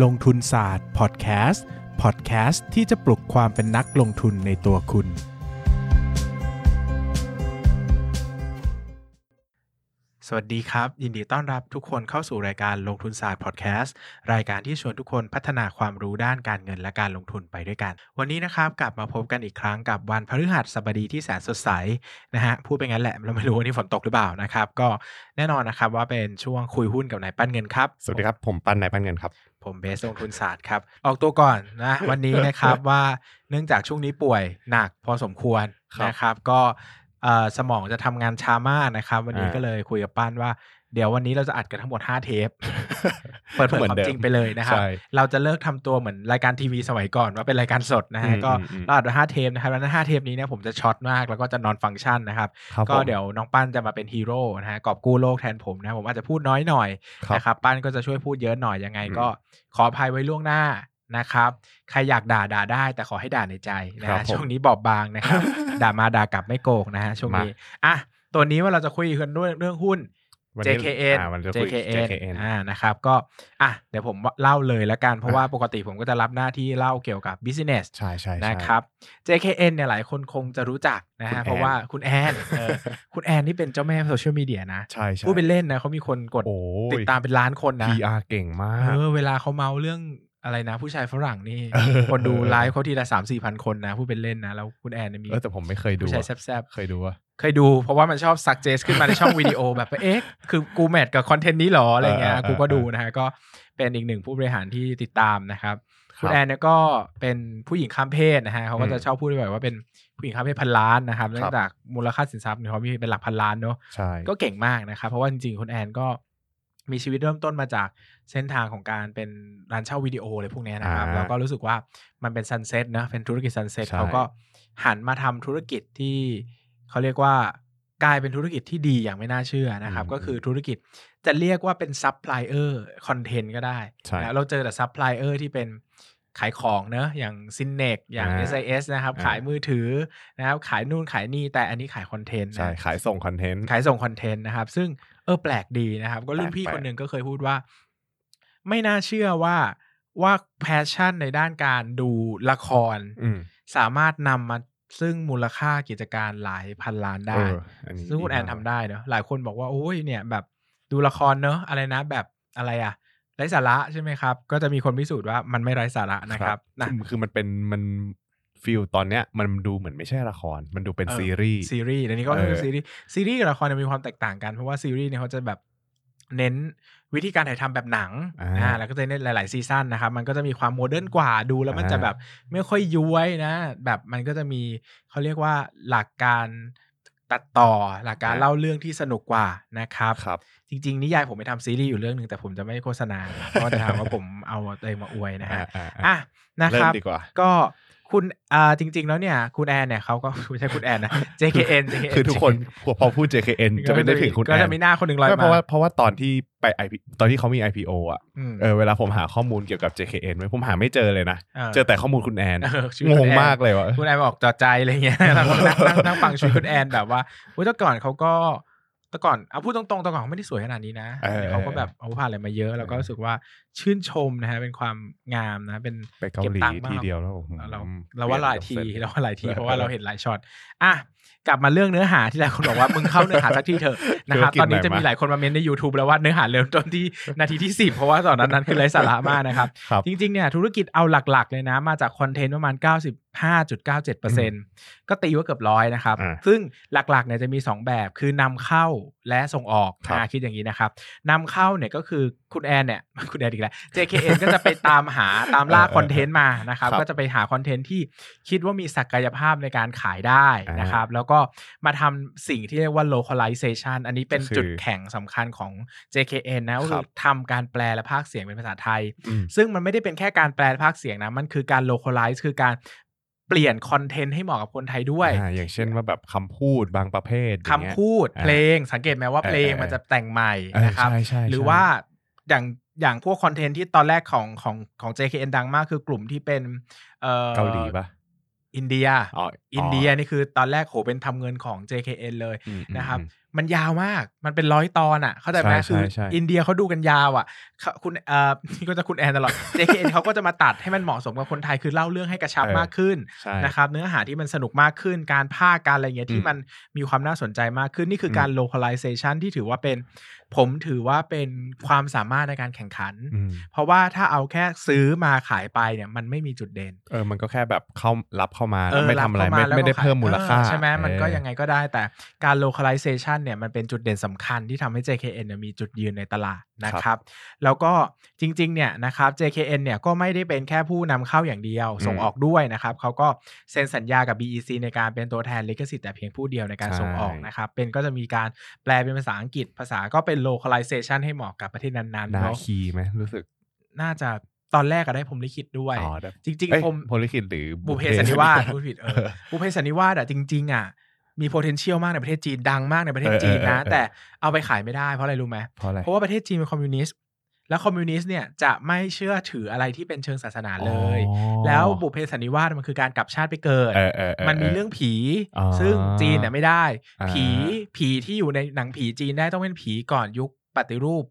ลงทุนศาสตร์พอดแคสต์พอดแคสต์ที่จะปลุกความเป็นนักลงทุนในตัวคุณ สวัสดีครับ ยินดีต้อนรับทุกคนเข้าสู่รายการลงทุนศาสตร์พอดแคสต์รายการที่ชวนทุกคนพัฒนาความรู้ด้านการเงินและการลงทุนไปด้วยกัน วันนี้นะครับกลับมาพบกันอีกครั้งกับวันพฤหัสบดีที่แสนสดใสนะฮะพูดไปงั้นแหละเราไม่รู้ว่านี่ฝนตกหรือเปล่านะครับ ก็แน่นอนนะครับว่าเป็นช่วงคุยหุ้นกับนายปั้นเงินครับ สวัสดีครับ ผมปันนายปันเงินครับ ผมเบสลงทุนศาสตร์ครับ ออกตัวก่อนนะวันนี้นะครับว่าเนื่องจากช่วงนี้ป่วยหนักพอสมควรครับนะครับ ก็เอ่อสมองจะทำงานช้ามากนะครับ วันนี้อ่าก็เลยคุยกับป้านว่า เดี๋ยววันนี้เราจะอัดกันทั้งหมด 5 เทป เปิดเผยเหมือนความเดิมจริงไปเลยนะครับใช่เราจะเลิกทำตัวเหมือนรายการทีวีสมัยก่อนว่าเป็นรายการสดนะฮะอืมก็อืมอืมเราอัดไว้ห้าเทปนะครับ แล้วในห้าเทปนี้เนี่ยผมจะช็อตมากแล้วก็จะนอนฟังก์ชันนะครับครับก็ผมเดี๋ยวน้องปั้นจะมาเป็นฮีโร่นะฮะ กอบกู้โลกแทนผมนะ ผมอาจจะพูดน้อยหน่อยครับนะครับ ปั้นก็จะช่วยพูดเยอะหน่อยยังไงอืมก็ขออภัยไว้ล่วงหน้านะครับ ใครอยากด่าด่าได้ แต่ขอให้ด่าในใจนะครับฮะผมช่วงนี้บอบบางนะครับ ด่ามาด่ากลับไม่โกงนะฮะช่วงนี้ อะ ตัวนี้ว่าเราจะคุยกันด้วยเรื่องหุ้นวันนี้ JKN อ่าวันนี้จะคุย JKN JKN อ่านะครับก็อะเดี๋ยวผมเล่าเลยละกันเพราะว่าปกติผมก็จะรับหน้าที่เล่าเกี่ยวกับ business ใช่ใช่ใช่นะครับ JKN เนี่ยหลายคนคงจะรู้จักนะคุณฮะแอนเพราะว่าคุณแอนเออคุณแอนนี่เป็นเจ้าแม่โซเชียลมีเดียนะใช่ใช่พูดเป็นเล่นนะเขามีคนกดโอ้ยติดตามเป็นล้านคนนะ PR เก่งมากเออเวลาเขาเมาท์เรื่อง อะไรนะ ผู้ชายฝรั่งนี่เออคนดูไลฟ์เขาทีละสามสี่พันคนนะพูดเป็นเล่นนะ แล้วคุณแอนเนี่ยมีเออแต่ผมไม่เคยดูผู้ชายอะแซ่บเคยดูว่าๆเคยดูเพราะว่ามันชอบ suggest ขึ้นมาในช่องวิดีโอแบบว่าเอ๊ะคือกู match กับคอนเทนต์นี้เหรออะไรเงี้ยเออเออกูก็ดูเออนะฮะก็เป็นอีกหนึ่งผู้บริหารที่ติดตามนะครับคุณรับแอนเนี่ยก็เป็นผู้หญิงข้ามเพศนะฮะเขาก็จะอืมชอบพูดบ่อยๆว่าเป็นผู้หญิงข้ามเพศพันล้านนะครับครับเนื่องจากมูลค่าสินทรัพย์เนี่ยเขามีเป็นหลักพันล้านเนอะใช่ก็เก่งมากนะครับเพราะว่าจริงๆคุณแอนก็ มีชีวิตเริ่มต้นมาจากเส้นทางของการเป็นร้านเช่าวิดีโออะไรพวกเนี้ยนะครับอ่าแล้วก็รู้สึกว่ามันเป็น sunset นะเป็นธุรกิจ sunset ใช่เขาก็หันมาทำธุรกิจที่เขาเรียกว่ากลายเป็นธุรกิจที่ดีอย่างไม่น่าเชื่อนะครับ ก็คือธุรกิจจะเรียกว่าเป็นซัพพลายเออร์คอนเทนต์ก็ได้ใช่นะเราเจอแต่ซัพพลายเออร์ที่เป็นขายของเนอะอย่าง Synnex อย่างอ่า SIS นะครับอ่าขายมือถือนะครับ ขายนู่นขายนี่แต่อันนี้ขายคอนเทนต์ใช่นะขายส่งคอนเทนต์ขายส่งคอนเทนต์นะครับ ซึ่ง เออแปลกดีนะครับ ก็รุ่นพี่แปลกๆคนหนึ่งก็เคยพูดว่า ไม่น่าเชื่อว่าว่า passion ในด้านการดูละครอืมสามารถนำมาซึ่งมูลค่ากิจการหลายพันล้านเอได้ออันนี้ซึ่งคุณแอนมากทำได้เนอะหลายคนบอกว่า โอ้ยเนี่ยแบบดูละครเนอะอะไรนะแบบอะไรอะไร้สาระใช่ไหมครับ ก็จะมีคนพิสูจน์ว่ามันไม่ไร้สาระนะครับนะคือคือมันเป็นมัน feel ตอนเนี้ยมันดูเหมือนไม่ใช่ละคร มันดูเป็นเออซีรีส์ซีรีส์เดี๋ยวนี้ก็เออคือซีรีส์ซีรีส์กับละครเนี่ยมีความแตกต่างกันเพราะว่าซีรีส์เนี่ยเขาจะแบบเน้นวิธีการถ่ายทำแบบหนังอ่าอ่าแล้วก็จะเน้นหลาย ๆ ซีซั่นนะครับ มันก็จะมีความ modern กว่าดูแล้วมันอ่าจะแบบไม่ค่อยย้วยนะ แบบมันก็จะมีเขาเรียกว่าหลักการตัดต่อหลักการเล่าเรื่องที่สนุกกว่านะครับครับ จริง ๆ นิยายผมไปทำซีรีส์อยู่เรื่องหนึ่งแต่ผมจะไม่โฆษณาเพราะว่าจะถามว่าผมเอาตัวเองมาอวยนะฮะอ่าอ่าอ่าอะนะคเริ่รัมบดีกว่าก็ คุณอ่าจริง ๆ แล้วเนี่ย คุณแอนเนี่ยเขาก็ไม่ใช่คุณแอนนะ JKN JKN คือทุกคนพอพูด JKN จะไม่ได้ถึงคุณก็แอจะนมีหน้าคนหนึ่งลอยไม่มาเพราะว่าเพราะว่าตอนที่ไป IP ตอนที่เขามี IPO อะอืมเออเวลาผมหาข้อมูลเกี่ยวกับ JKN ไว้ผมหาไม่เจอเลยนะเออเจอแต่ข้อมูลคุณแอนเออชื่องคุณงแอนมากเลยว่าคุณแอนบอกจอดใจอะไรเงี้ยเราก็นั่งนั่งนั่งฟังชีวิตคุณแอนแบบว่าเว้ยแต่ก่อนเขาก็ แต่ก่อนเอาพูดตรงๆแต่ก่อนเขาไม่ได้สวยขนาดนี้นะเออเขาก็แบบเอาผ่านอะไรมาเยอะ แล้วก็รู้สึกว่าชื่นชมนะฮะเป็นความงามนะ เป็นไปเกาหลีบตังค์มทีเดียวแล้วเราอืมเราว่าหลายทีเปลี่ยนเราว่าหลายทีเออเพราะว่าเราเห็นหลายช็อตอะกลับมาเรื่องเนื้อหาที่หลายคนบอกว่ามึงเข้าเนื้อหาสักทีเถอะนะครับธุรกิจตอนนี้จะไหนมีมาหลายคนมาเมนใน YouTube แล้วว่าเนื้อหาเริ่มต้นที่นาทีที่สิบเพราะว่าตอนนั้นนั้นคือไร้สาระมากนะครับครับ จริงๆเนี่ยธุรกิจเอาหลักๆ เลยนะ มาจากคอนเทนต์ประมาณ 95.97%ก็ตีว่าเกือบร้อยนะครับอ่าซึ่งหลักๆเนี่ยจะมี 2 แบบคือนำเข้าและส่งออกครับอ่าคิดอย่างนี้นะครับนำเข้าเนี่ยก็คือคุณแอนเนี่ยคุณแอนอีกแล้ว JKN ก็จะไปตามหาตามล่าเออเออคอนเทนต์มานะครับครับก็จะไปหาคอนเทนต์ที่คิดว่ามีศักยภาพในการขายได้นะครับแล้วก็มาทำสิ่งที่เรียกว่า localization อันนี้เป็นคือจุดแข็งสำคัญของ JKN นะก็คคืรัอบทำการแปลและพากย์เสียงเป็นภาษาไทยอืมซึ่งมันไม่ได้เป็นแค่การแปลภาคเสียงนะ มันคือการ localize คือการเปลี่ยนคอนเทนต์ให้เหมาะกับคนไทยด้วยอ่าอย่างเช่นว่าแบบคำพูดบางประเภทอย่างเงี้ยคำพูดอ่าเพลงสังเกตไหมว่าเพลงเออเออมันจะแต่งใหม่เออนะครับใช่ใช่หรือใช่ว่าอย่างอย่างพวกคอนเทนต์ที่ตอนแรกของของของ JKN ดังมากคือกลุ่มที่เป็นเอ่อเกาหลีปะ อินเดีย อ๋ออินเดียนี่คือตอนแรกโหเป็นทำเงินของ JKN เลยอืมอืมนะครับอื มมันยาวมาก มันเป็นร้อยตอนอะ เข้าใจไหมใช่คือใช่ใช่อินเดียเขาดูกันยาวอะเขาคุณเอ่อนี่ก็จะคุณแอนตลอด JKN เขาก็จะมาตัดให้มันเหมาะสมกับคนไทยคือเล่าเรื่องให้กระชับเออมากขึ้นใช่นะครับ เนื้อหาที่มันสนุกมากขึ้น การพากย์การอะไรเงี้ยที่อืมมันมีความน่าสนใจมากขึ้น นี่คือการ localization ที่ถือว่าเป็น ผมถือว่าเป็นความสามารถในการแข่งขันอืมเพราะว่าถ้าเอาแค่ซื้อมาขายไปเนี่ยมันไม่มีจุดเด่น เออ มันก็แค่แบบเข้ารับเข้ามาเออไม่ทำอะไรบเข้าไม่แล้วไม่ได้ก็ขายเพิ่มมูลค่าเออใช่ไหมมันก็เออยังไงก็ได้แต่การ localization เนี่ยมันเป็นจุดเด่นสำคัญที่ทำให้ JKN เนี่ยมีจุดยืนในตลาดนะครับ แล้วก็จริงๆเนี่ยนะครับ JKN เนี่ยก็ไม่ได้เป็นแค่ผู้นำเข้าอย่างเดียวอืมส่งออกด้วยนะครับเขาก็เซ็นสัญญากับ BEC ในการเป็นตัวแทนลิขสิทธิ์แต่เพียงผู้เดียวในการใช่ส่งออกนะครับเป็นก็จะมีการแปลเป็นภาษาอังกฤษภาษาก็เป็น localization ให้เหมาะกับประเทศนั้นๆนาเนาะคีไหมรู้สึกน่าจะตอนแรกก็ได้ผมลิขิตด้วยอ๋อได้จริงเอ้ยๆผมโพลิคิดหรือบุพเพสันนิวาสพูดผิดเออบุพเพสันนิวาสอะจริง ๆอะ มี potential มากในประเทศจีนดังมากในประเทศจีนนะ แต่เอาไปขายไม่ได้เพราะอะไรรู้ไหมเพราะอะไรเพราะว่าประเทศจีนเป็นคอมมิวนิสต์แล้วคอมมิวนิสต์เนี่ยจะไม่เชื่อถืออะไรที่เป็นเชิงศาสนาเลยอ๋อแล้วบุพเพสันนิวาสมันคือการกลับชาติไปเกิดเออเออเออมันมีเรื่องผีอ๋อซึ่งจีนเนี่ยไม่ได้อ่าผีผีที่อยู่ในหนังผีจีนได้ต้องเป็นผีก่อนยุคปฏิรูป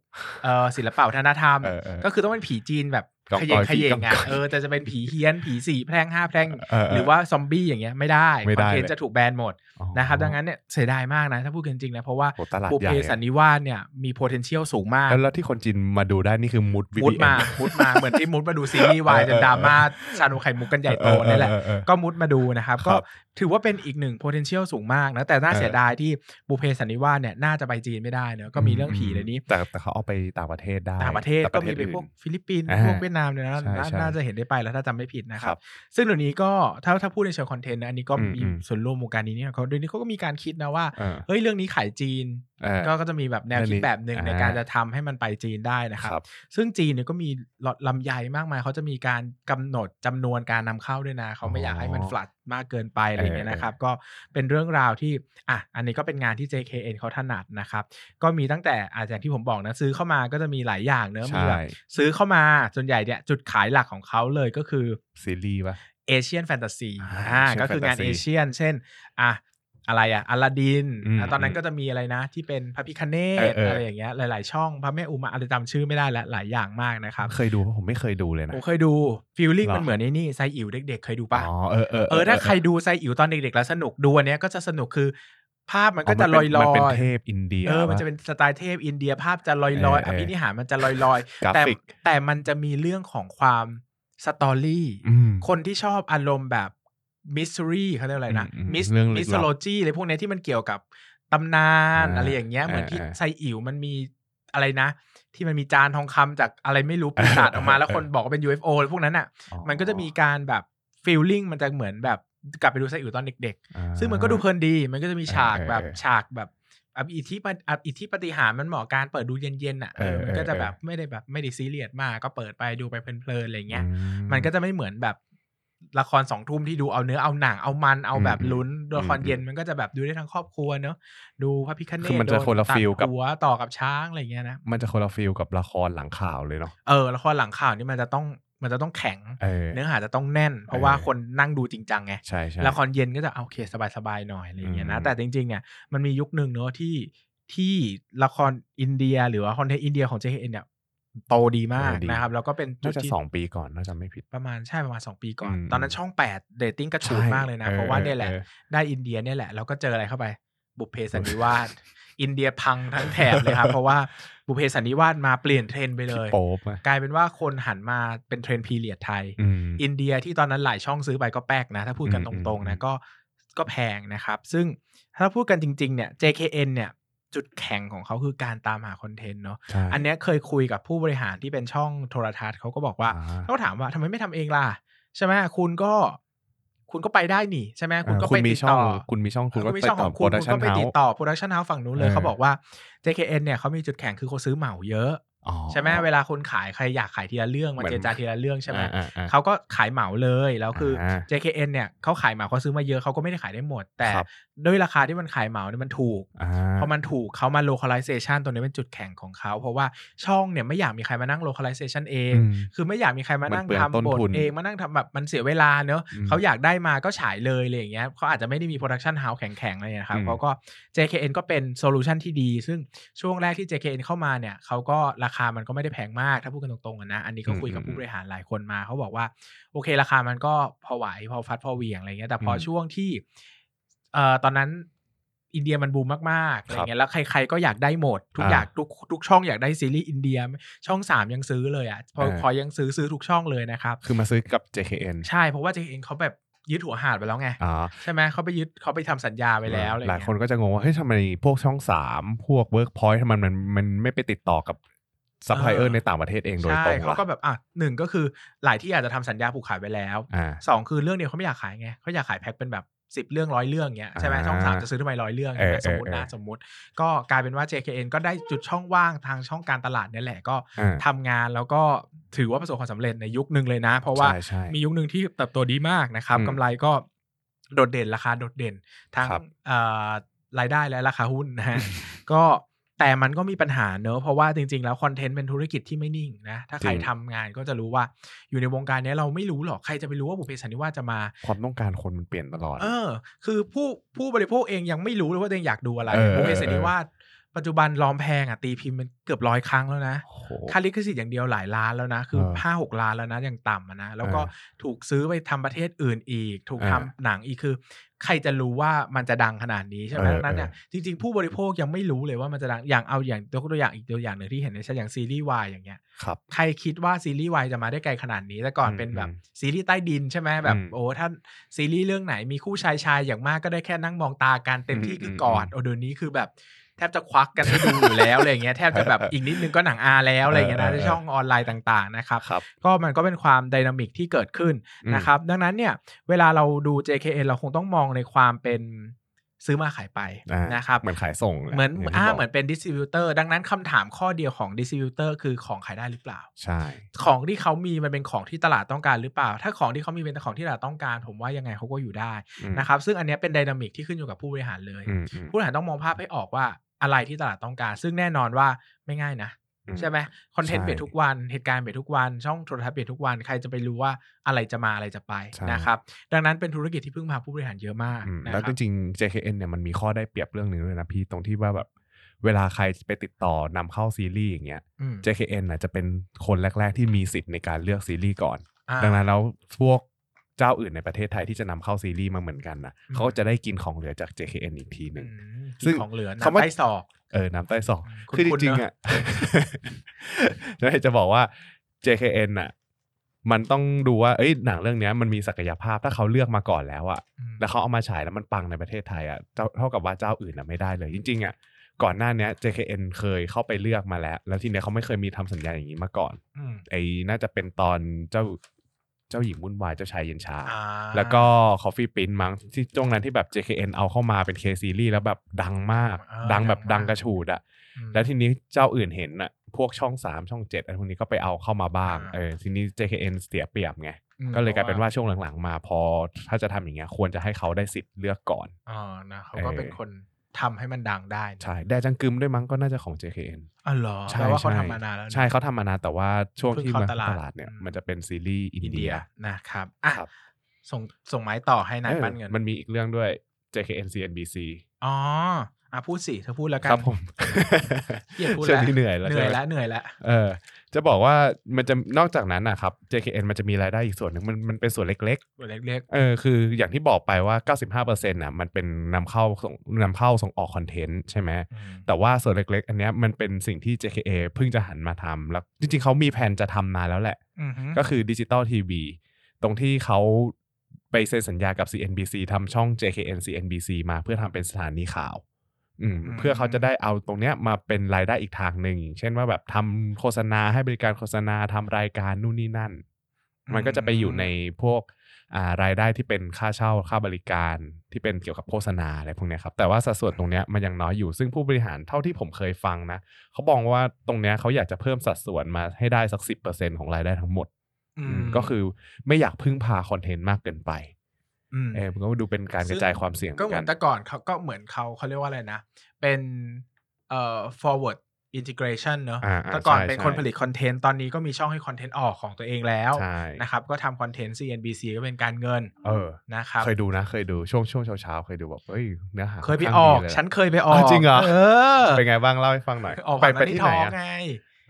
เอ่อศิลปะวัฒนธรรมเออเออก็คือต้องเป็นผีจีนแบบกอง ขยงกอยขยงผีอะกองกอยเออแต่จะเป็นผีเฮี้ยนผีสี่แพร่งห้าแพร่งเออเออหรือว่าซอมบี้อย่างเงี้ยไม่ได้ไม่คได้อนเทนต์เลยจะถูกแบนหมดอ๋อนะครับดังนั้นเนี่ยเสียดายมากนะ ถ้าพูดกันจริงนะเพราะว่าโหตลาดบุพใหญ่เพอะสันนิวาสเนี่ยมี potential สูงมาก แล้วแล้วที่คนจีนมาดูได้นี่คือมุดมุด VPN มามุดมาเหมือนที่มุดมาดูซีรีส์วายจนดราม่าชาโนไข่มุกกันใหญ่โตนี่แหละเออเออเออก็มุดมาดูนะครับครัก็บถือว่าเป็นอีกหนึ่ง potential สูงมากนะแต่น่าเออเสียดายที่บุพเพสันนิวาสเนี่ยน่าจะไปจีนไม่ได้เนอะก็มีเรื่องผีในนี้แต่แต่เขาเอาไปต่างประเทศได้ต่างประเทศแต่ก็มีไปอื่นพวกฟิลิปปินส์อ่าพวกเวียดนามเนี่ยนะใช่น่าใช่น่าจะเห็นได้ไปแล้วถ้าจำไม่ผิดนะคครัรับบซึ่งเดี๋ยวนี้ก็ถ้าถ้าพูดในเชิงคอนเทนต์นะอันนี้ก็อืมมีอืมส่วนร่วมวงการนี้เนี่ยเขาเดี๋ยวนี้เขาก็มีการคิดนะว่าเออเฮ้ยเรื่องนี้ขายจีนเออ ก็ก็จะมีแบบแนวเรื่องคิดนี้แบบหนึ่งอ่าในการจะทำให้มันไปจีนได้นะครับครับซึ่งจีนเนี่ยก็มีลลำไยมากมาย เขาจะมีการกำหนดจำนวนการนำเข้าด้วยนะ เขาไม่อยากให้มันอ๋อฟลัดมากเกินไปอะไรอย่างเงี้ยเออนะครับ ก็เป็นเรื่องราวที่อะอันนี้ก็เป็นงานที่ JKN เขาถนัดนะครับ ก็มีตั้งแต่อาอย่างที่ผมบอกนะซื้อเข้ามาก็จะมีหลายอย่างเนอะมีใช่แบบซื้อเข้ามาส่วนใหญ่เนี่ยจุดขายหลักของเขาเลยก็คือซีรีส์ปะเอเชียนแฟนตาซีอ่าอ่า Asian ก็คืองาน Fantasy เอเชียน เช่นอะ อะไรอะอลาดินอืมตอนนั้นก็จะมีอะไรนะ ที่เป็นพระพิคเนเอตอเออออะไรอย่างเงี้ยหลาย ๆ ช่องพระแม่อุมาอะไรจำชื่อไม่ได้แล้วหลายอย่างมากนะครับ เคยดูปะผมไม่เคยดูเลยนะผมเคยดูฟิลลิ่งเหรอมันเหมือนในนี่ไซอิ๋วเด็ก ๆ เคยดูปะอ๋อเออเออเออถ้าใครดูไซอิ๋วตอนเด็ก ๆ แล้วสนุกดูอันเนี้ยก็จะสนุกคือภาพมันก็จะลอยมันเป็นๆเทพอินเดียเออมันปจะเป็นสไตล์เทพอินเดียภาพจะลอยเอๆออเออภินิหารมันจะลอยๆกราแต่ฟิกแต่มันจะมีเรื่องของความสตอรี่อืมคนที่ชอบอารมณ์แบบ มิส t รีเขาเรียกอะไรนะอืมอืมมิสเรื่องลึกลับมิสโลจีอะไรพวกเนี้ยที่มันเกี่ยวกับตำนานอ่าอะไรอย่างเงี้ยเหมือนที่อ่าไซอิ๋วมันมีอะไรนะ ที่มันมีจานทองคำจากอะไรไม่รู้ปีศาจออกมาแล้วคนบอกว่าเป็น UFO อะไรพวกนั้นอะอ๋อมันก็จะมีการแบบฟีลลิ่งมันจะเหมือนแบบกลับไปดูไซอิ๋วตอนเด็กอ่าๆซึ่งมันก็ดูเพลินดี มันก็จะมีฉากเออแบบเออฉากแบบอะอิทธิปฏิอะอิทธิปฏิหารย์มันเหมาะการเปิดดูเย็นๆอะเออเออมันก็จะเออแบบไม่ได้แบบไม่ได้ซีเรียสมากก็เปิดไปดูไปเพลินๆอะไรเงี้ยอืมันก็จะไม่เหมือนแบบ ละครสองทุ่มที่ดูเอาเนื้อเอาหนังเอามันเอาแบบอืมลุ้นละครอืมเย็นมันก็จะแบบดูได้ทั้งครอบครัวเนอะดูพระพิคเนคือตมันจะโดคนละตัดฟีลกับหัวต่อกับช้างอะไรเงี้ยนะมันจะคนละฟิลกับละครหลังข่าวเลยเนาะเออละครหลังข่าวนี่มันจะต้องมันจะต้องแข็งเออเนื้อหาจะต้องแน่น เพราะว่าเออคนนั่งดูจริงจังไงใช่ใช่ละครเย็นก็จะเอาโอเคสบายๆหน่อยอะไรเงี้ยนะอืมแต่จริงๆเนี่ยมันมียุคหนึ่งเนอะที่ที่ละครอินเดีย หรือว่าคอนเทนต์อินเดียของ JKN เนี่ย โตดีมากโตดีนะครับ แล้วก็เป็นจุน่าดจะที่สองปีก่อนน่าจะไม่ผิดประมาณใช่ประมาณ 2 ปีก่อนอืมตอนนั้นช่อง8เรตติ้งกระฉูดใช่มากเลยนะเออเพราะว่าเนี่ยแหละเออได้อินเดียเนี่ยแหละ แล้วก็เจออะไรเข้าไป บุพเพสันนิวาสอินเดียพังทั้งแถบเลยครับ เพราะว่าบุพเพสันนิวาสมาเปลี่ยนเทรนด์ไปเลยพี่โป๊ปอะกลายเป็นว่าคนหันมาเป็นเทรนด์ period ไทยอืมอินเดียที่ตอนนั้นหลายช่องซื้อไปก็แป๊กนะ ถ้าพูดกันตอืมรงๆอืนะมก็ก็แพงนะครับ ซึ่งถ้าพูดกันจริง ๆ เนี่ย JKN เนี่ย จุดแข็งของเขาคือการตามหาคอนเทนต์เนาะใช่อันเนี้ยเคยคุยกับผู้บริหารที่เป็นช่องโทรทัศน์เขาก็บอกว่าอ่าเขาถามว่าทำไมไม่ทำเองล่ะ ใช่ไหมคุณก็ คุณก็ไปได้นี่ใช่ไหมคุณก็อ่าไปมีติดช่อต่งอคุณมีช่องคุณเออก็คุณมีไปช่องต่ขอองโปคุรณดักคุณชั่นก็ไปเฮาติดส์ต่อโปรดักชันเฮาส์ฝั่งนู้นเลยเออเขาบอกว่า JKN เนี่ยเขามีจุดแข็งคือเขาซื้อเหมาเยอะอ๋อ ใช่ไหมเวลาคนขายใครอยากขายทีละเรื่องมาเหมือนเจรจาทีละเรื่องใช่ไหมอ่าอ่าอ่าเขาก็ขายเหมาเลยแล้วคืออา JKN เนี่ยเขาขายเหมาเขาซื้อมาเยอะเขาก็ไม่ได้ขายได้หมด แต่ครับด้วยราคาที่มันขายเหมาเนี่ยมันถูกอ่าพอมันถูกเขามา localization ตัวนี้เป็นจุดแข็งของเขา เพราะว่าช่องเนี่ยไม่อยากมีใครมานั่ง localization เองอืมคือไม่อยากมีใครมานั่งมันเปลืองต้นทำบททุนเองมานั่งทำแบบมันเสียเวลาเนอะอืมเขาอยากได้มาก็ฉายเลยอะไรอย่างเงี้ยเขาอาจจะไม่ได้มี production house แข็งๆอะไรอย่างเงี้ยครับอืมเขาก็ JKN ก็เป็น solution ที่ดี ซึ่งช่วงแรกที่ JKN เข้ามาเนี่ยเขาก็ราคามันก็ไม่ได้แพงมากถ้าพูดกันตรงๆอะนะอันนี้ก็คุยกับผู้บริหารหลายคนมาเขาบอกว่า โอเค ราคามันก็พอไหวพอฟัดพอเหวียงอะไรเงี้ยแต่พออมช่วงที่เอ่อตอนนั้นอินเดียมันบูมมากๆอะไรเงี้ยแล้วใครๆก็อยากได้หมด ทุกอ่าอยากทุกทุกช่องอยากได้ซีรีส์อินเดียช่องสามยังซื้อเลยอะพอเออพอยังซื้อซื้อทุกช่องเลยนะครับ คือมาซื้อกับ JKN ใช่เพราะว่า JKN เขาแบบยึดหัวหาดไปแล้วไงอ๋อใช่ไหมเขาไปยึดเขาไปทำสัญญาไปแล้วอะไรหลายเงี้ยคนก็จะงงว่าเฮ้ยทำไมพวกช่องสามพวก Workpoint ทำไมมันมันไม่ไปติดต่อกับ ซัพพลายเออร์ในต่างประเทศเองโดยใช่ตรงเขาล่ะก็แบบอะหนึ่งก็คือหลายที่อาจจะทำสัญญาผูกขาดไว้แล้วอ่าสองคือเรื่องเดียวเขาไม่อยากขายไงเขาอยากขายแพ็คเป็นแบบสิบเรื่องร้อยเรื่องเงี้ยใช่ไหมอ่าช่องสามจะซื้อทำไมร้อยเรื่องเออสมมตินะเออเออสมมติ ก็กลายเป็นว่า JKN ก็ได้จุดช่องว่างทางช่องการตลาดเนี่ยแหละก็อ่าทำงานแล้วก็ถือว่าประสบความสำเร็จในยุคหนึ่งเลยนะ เพราะว่าใช่ใช่มียุคหนึ่งที่เติบโตดีมากนะครับอืมกำไรก็โดดเด่นราคาโดดเด่นทั้งครับเอ่อรายได้และราคาหุ้นนะฮะก็ แต่มันก็มีปัญหาเนอะเพราะว่าจริง ๆ แล้วคอนเทนต์เป็นธุรกิจที่ไม่นิ่งนะ ถ้าใครจริง ทำงานก็จะรู้ว่าอยู่ในวงการเนี้ยเราไม่รู้หรอกใครจะไปรู้ว่าบุพเพสันนิวาสจะมา ความต้องการคนมันเปลี่ยนตลอด เออ คือผู้ผู้บริโภคเองยังไม่รู้เลยว่าตัวเองอยากดูอะไรเออบุพเพสันนิวาส ปัจจุบันลอมแพงอะตีพิมพ์มันเกือบร้อยครั้งแล้วนะโอ้โหค่าลิขสิทธิ์อย่างเดียวหลายล้านแล้วนะ คือเออห้าหกล้านแล้วนะอย่างต่ำอะนะ แล้วก็เออถูกซื้อไปทำประเทศอื่นอีก ถูกเออทำหนังอีกคือ ใครจะรู้ว่ามันจะดังขนาดนี้ใช่ไหมเออดังนั้นเนี่ยเออจริงๆ ผู้บริโภคยังไม่รู้เลยว่ามันจะดังอย่างเอาอย่างยกตัวอย่างอีกตัวอย่างหนึ่งที่เห็นในชั้นอย่างซีรีส์วายอย่างเงี้ยครับใครคิดว่าซีรีส์วายจะมาได้ไกลขนาดนี้แต่ก่อนอืมเป็นแบบอืมซีรีส์ใต้ดินใช่ไหมแบบอืมโอ้ถ้าซีรีส์เรื่องไหนมีคู่ชายชายอย่างมากก็ได้แค่นั่งมองตากันเต็มที่อืมคือกอดอืมโอ้เดี๋ยวนี้คือแบบแทบจะควักกันให้ดูอยู่แล้วอะไรอย่างเงี้ยแทบจะแบบอีกนิดนึงก็หนังอาแล้วอะไรอย่างเงี้ยนะเออในเออช่องออนไลน์ต่างๆนะครับครับก็มันก็เป็นความไดนามิกที่เกิดขึ้นอืมนะครับดังนั้นเนี่ยเวลาเราดู JKN เราคงต้องมองในความเป็นซื้อมาขายไปอ่านะครับเหมือนขายส่งแหละเหมือนอย่างที่อ่าเหมือนเป็น distributor ดังนั้นคำถามข้อเดียวของ distributor คือของขายได้หรือเปล่า ใช่ ของที่เขามีมันเป็นของที่ตลาดต้องการหรือเปล่า ถ้าของที่เขามีเป็นของที่ตลาดต้องการ ผมว่ายังไงเขาก็อยู่ได้อืมนะครับซึ่งอันเนี้ยเป็น dynamic ที่ขึ้นอยู่กับผู้บริหารเลยอืมอืมผู้บริหารต้องมองภาพให้ออกว่า อะไรที่ตลาดต้องการ ซึ่งแน่นอนว่าไม่ง่ายนะอืมใช่ไหมคอนเทนต์ใช่เปลี่ยนทุกวันเหตุการณ์เปลี่ยนทุกวัน ช่องโทรทัศน์เปลี่ยนทุกวันใครจะไปรู้ว่าอะไรจะมาอะไรจะไปใช่นะครับดังนั้นเป็นธุรกิจที่พึ่งพาผู้บริหารเยอะมากอืมนะคแล้รัวบจริงๆ JKN เนี่ยมันมีข้อได้เปรียบเรื่องหนึ่งด้วยนะพี่ตรงที่ว่าแบบเวลาใครไปติดต่อนำเข้าซีรีส์อย่างเงี้ยอืม JKN น่ะจะเป็นคนแรก ๆ ที่มีสิทธิ์ในการเลือกซีรีส์ก่อนอ่าดังนั้นแล้วพวก เจ้าอื่นในประเทศไทยที่จะนำเข้าซีรีส์มาเหมือนกันนะอืมเขาก็จะได้กินของเหลือจาก JKN อีกทีหนึ่งอืมซึ่งของเหลือคำว่าน้ำใต้ศอกเออน้ำใต้ศอกคุ้นๆคือจริงๆเนอะอะแล้วจะบอกว่า JKN อะมันต้องดูว่า เอ้ย หนังเรื่องเนี้ยมันมีศักยภาพ ถ้าเขาเลือกมาก่อนแล้วอะอืมแล้วเขาเอามาฉายแล้วมันปังในประเทศไทยอะเท่าเท่ากับว่าเจ้าอื่นอะไม่ได้เลย จริงๆอะก่อนหน้าเนี้ย JKN เคยเข้าไปเลือกมาแล้ว แล้วทีเนี้ยเขาไม่เคยมีทำสัญญาอย่างนี้มาก่อนอืมไอ้น่าจะเป็นตอนเจ้า เจ้าหญิงวุ่นวายเจ้าชายเย็นชาอ่าแล้วก็ Coffee Prince มั้งที่ตรงนั้นที่แบบ JKN เอาเข้ามาเป็น K ซีรีส์แล้วแบบดังมากอ่าดังแบบดัดังงมากกระฉูดอะอืมแล้วทีนี้เจ้าอื่นเห็นอะพวกช่อง 3 ช่อง 7อะไรพวกนี้ก็ไปเอาเข้ามาบ้างอ่าเออทีนี้ JKN เสียเปรียบไงอืมก็เลยกลายเป็นพระว่าช่วงหลังๆ มาพอถ้าจะทำอย่างเงี้ยควรจะให้เขาได้สิทธิ์เลือกก่อนอ๋อนะเขาก็เออเป็นคน ทำให้มันดังได้นะใช่แดจังกึมด้วยมั้งก็น่าจะของ JKN อ๋อเหรอใช่แปลว่าเขาใช่ทำมานานแล้วนะใช่เขาทำมานานแต่ว่าช่วงเพิ่งที่เข้ามาตลาดตลาดเนี่ยอืมมันจะเป็นซีรีส์อินเดีเดียนะครับอะครับส่งส่งไม้ต่อให้นายเออปั้นเงิน มัมันมีอีกเรื่องด้วย JKN CNBC อ๋ออะพูดสิเธอพูดแล้วกันครับผมเกลียดพูดช่วงแล้วนี้เหนื่อยแล้วเหนื่อยใช่ไหมแล้วเหนื่อยแล้วเออ จะบอกว่ามันจะนอกจากนั้นนะครับ JKN มันจะมีรายได้อีกส่วนหนึ่งมันมันเป็นส่วนเล็กตัวเล็กๆเออคืออย่างที่บอกไปว่า 95%น่ะมันเป็นนำเข้าส่งนำเข้าส่งออกคอนเทนต์ใช่ไหมๆอืมแต่ว่าส่วนเล็ก ๆ อันเนี้ยมันเป็นสิ่งที่ JKN เพิ่งจะหันมาทำแล้วจริงๆเขามีแผนจะทำนานแล้วแหละ อือฮึก็คือดิจิตอลทีวีตรงที่เขาไปเซ็นสัญญากับ CNBC ทำช่อง JKN CNBC มาเพื่อทำเป็นสถานีข่าวอืม เพื่อเขาจะได้เอาตรงเนี้ยมาเป็นรายได้อีกทางหนึ่งอย่างเช่นว่าแบบทำโฆษณาให้บริการโฆษณาทำรายการนู่นนี่นั่น มันก็จะไปอยู่ในพวกอ่ารายได้ที่เป็นค่าเช่าค่าบริการที่เป็นเกี่ยวกับโฆษณาอะไรพวกเนี้ยครับแต่ว่าสัดส่วนตรงเนี้ยมันยังน้อยอยู่ซึ่งผู้บริหารเท่าที่ผมเคยฟังนะเขาบอกว่าตรงเนี้ยเขาอยากจะเพิ่มสัดส่วนมาให้ได้สักสิของรายได้ทั้งหมดอือืมมก็คือไม่อยากพึ่งพาคอนเทนต์มากเกินไปอืม เออมันก็ดูเป็นการกระจายความเสี่ยงก็เหมืกัอนนแต่ก่อนเขาก็เหมือนเขาเขาเรียกว่าอะไรนะ เป็นเอ่อ forward integration เนอะอ่าอ่าแต่ก่อนใช่เป็นใช่คนผลิตคอนเทนต์ตอนนี้ก็มีช่องให้คอนเทนต์ออกของตัวเองแล้วใช่นะครับก็ทำคอนเทนต์ CNBC ก็เป็นการเงิน เออนะครับเคยดูนะเคยดูช่วงช่วงเช้าเช้าๆเคยดูแบบเฮ้ยเนื้อหาเคยไปค่อข้างอกดีลยฉันเคยไปออกอ้าวจริงเหรอเออเป็นไงบ้างเล่าให้ฟังหน่อยออกไปผ่านไปที่ไหน Money อะ Talk ไง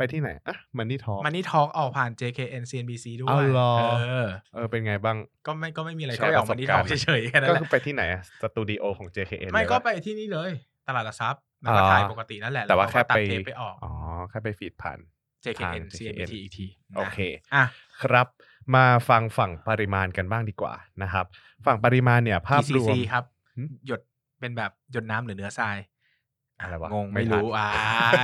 ไปที่ไหนอะมันนี่ทอมันนี่ทอล์กออกผ่าน JKN CNBC ด้วยเอาเหรอเออเออเป็นไงบ้างก็ไม่ก็ไม่มีอะไรแชก็ร์ไปออกประสมับนนี่ทกาอรล์ณ์กหน่อยเฉยๆแค่นั้นก็แหละคือไปที่ไหนอะสตูดิโอของ JKN ไม่เลยก็ปะไปที่นี่เลย ตลาดหลักทรัพย์แล้วก็อ๋อถ่ายปกตินั่นแหละแต่ว่าล้แค่ก็ตัไปดเทปไปออกอ๋อแค่ไปฟีดผ่าน JKN ทาง CNBC อีกทีนะโอเคอะครับมาฟังฝั่งปริมาณกันบ้างดีกว่านะครับ ฝั่งปริมาณเนี่ย ภาพรวม ECC ครับหึหยดเป็นแบบหยดน้ำหรือเนื้อทราย อะไรวะงงไม่ไม่ทันรู้อ่า